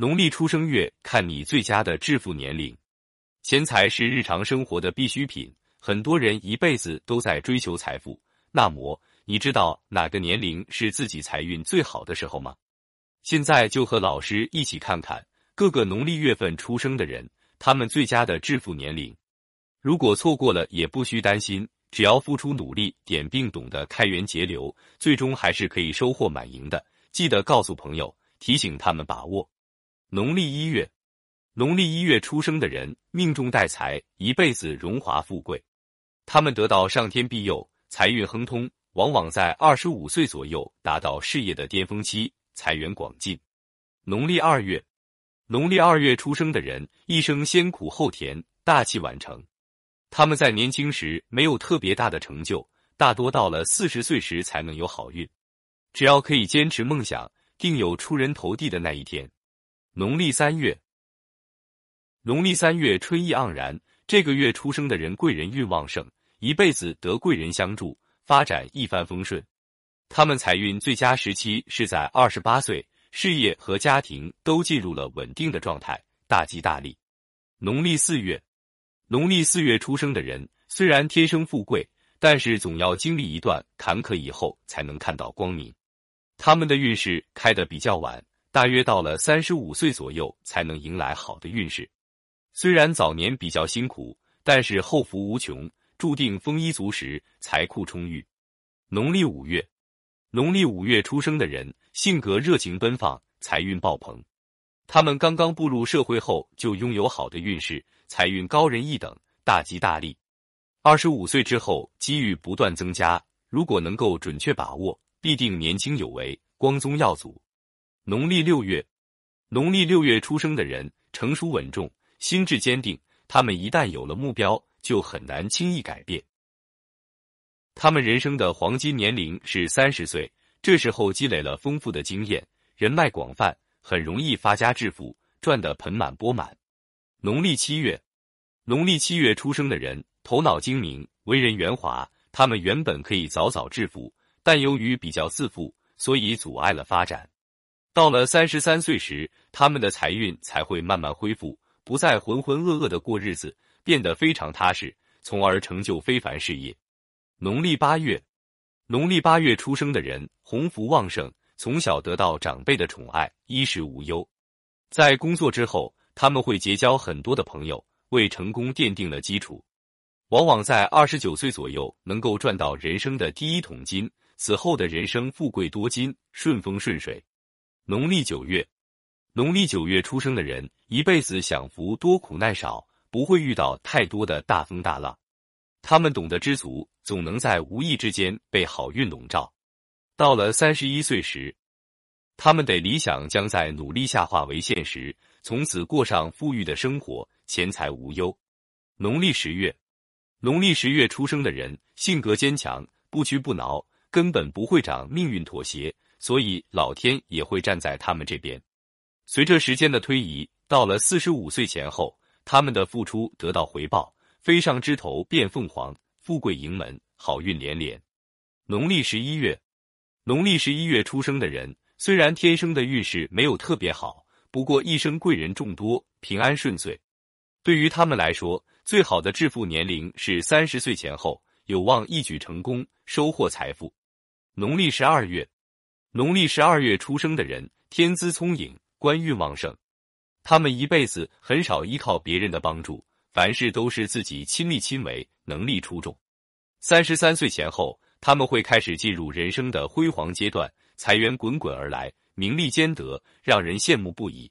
农历出生月看你最佳的致富年龄。钱财是日常生活的必需品，很多人一辈子都在追求财富。那么，你知道哪个年龄是自己财运最好的时候吗？现在就和老师一起看看各个农历月份出生的人，他们最佳的致富年龄。如果错过了，也不需担心，只要付出努力点，并懂得开源节流，最终还是可以收获满盈的。记得告诉朋友，提醒他们把握。农历一月，农历一月出生的人命中带财，一辈子荣华富贵。他们得到上天庇佑，财运亨通，往往在二十五岁左右达到事业的巅峰期，财源广进。农历二月，农历二月出生的人一生先苦后甜，大器晚成。他们在年轻时没有特别大的成就，大多到了四十岁时才能有好运。只要可以坚持梦想，定有出人头地的那一天。农历三月，农历三月春意盎然，这个月出生的人贵人运旺盛，一辈子得贵人相助，发展一帆风顺。他们财运最佳时期是在二十八岁，事业和家庭都进入了稳定的状态，大吉大利。农历四月，农历四月出生的人虽然天生富贵，但是总要经历一段坎坷以后才能看到光明。他们的运势开得比较晚。大约到了三十五岁左右才能迎来好的运势。虽然早年比较辛苦，但是后福无穷，注定丰衣足食，财库充裕。农历五月，农历五月出生的人性格热情奔放，财运爆棚。他们刚刚步入社会后就拥有好的运势，财运高人一等，大吉大利。二十五岁之后，机遇不断增加，如果能够准确把握，必定年轻有为，光宗耀祖。农历六月，农历六月出生的人成熟稳重，心智坚定。他们一旦有了目标，就很难轻易改变。他们人生的黄金年龄是三十岁，这时候积累了丰富的经验，人脉广泛，很容易发家致富，赚得盆满钵满。农历七月，农历七月出生的人头脑精明，为人圆滑。他们原本可以早早致富，但由于比较自负，所以阻碍了发展。到了三十三岁时，他们的财运才会慢慢恢复，不再浑浑噩噩的过日子，变得非常踏实，从而成就非凡事业。农历八月，农历八月出生的人鸿福旺盛，从小得到长辈的宠爱，衣食无忧。在工作之后，他们会结交很多的朋友，为成功奠定了基础。往往在二十九岁左右能够赚到人生的第一桶金，此后的人生富贵多金，顺风顺水。农历九月，农历九月出生的人一辈子享福多，苦难少，不会遇到太多的大风大浪。他们懂得知足，总能在无意之间被好运笼罩。到了三十一岁时，他们的理想将在努力下化为现实，从此过上富裕的生活，钱财无忧。农历十月，农历十月出生的人性格坚强，不屈不挠，根本不会长命运妥协。所以老天也会站在他们这边。随着时间的推移，到了四十五岁前后，他们的付出得到回报，飞上枝头变凤凰，富贵迎门，好运连连。农历十一月，农历十一月出生的人，虽然天生的运势没有特别好，不过一生贵人众多，平安顺遂。对于他们来说，最好的致富年龄是三十岁前后，有望一举成功，收获财富。农历十二月。农历十二月出生的人，天资聪颖，官运旺盛。他们一辈子很少依靠别人的帮助，凡事都是自己亲力亲为，能力出众。三十三岁前后，他们会开始进入人生的辉煌阶段，财源滚滚而来，名利兼得，让人羡慕不已。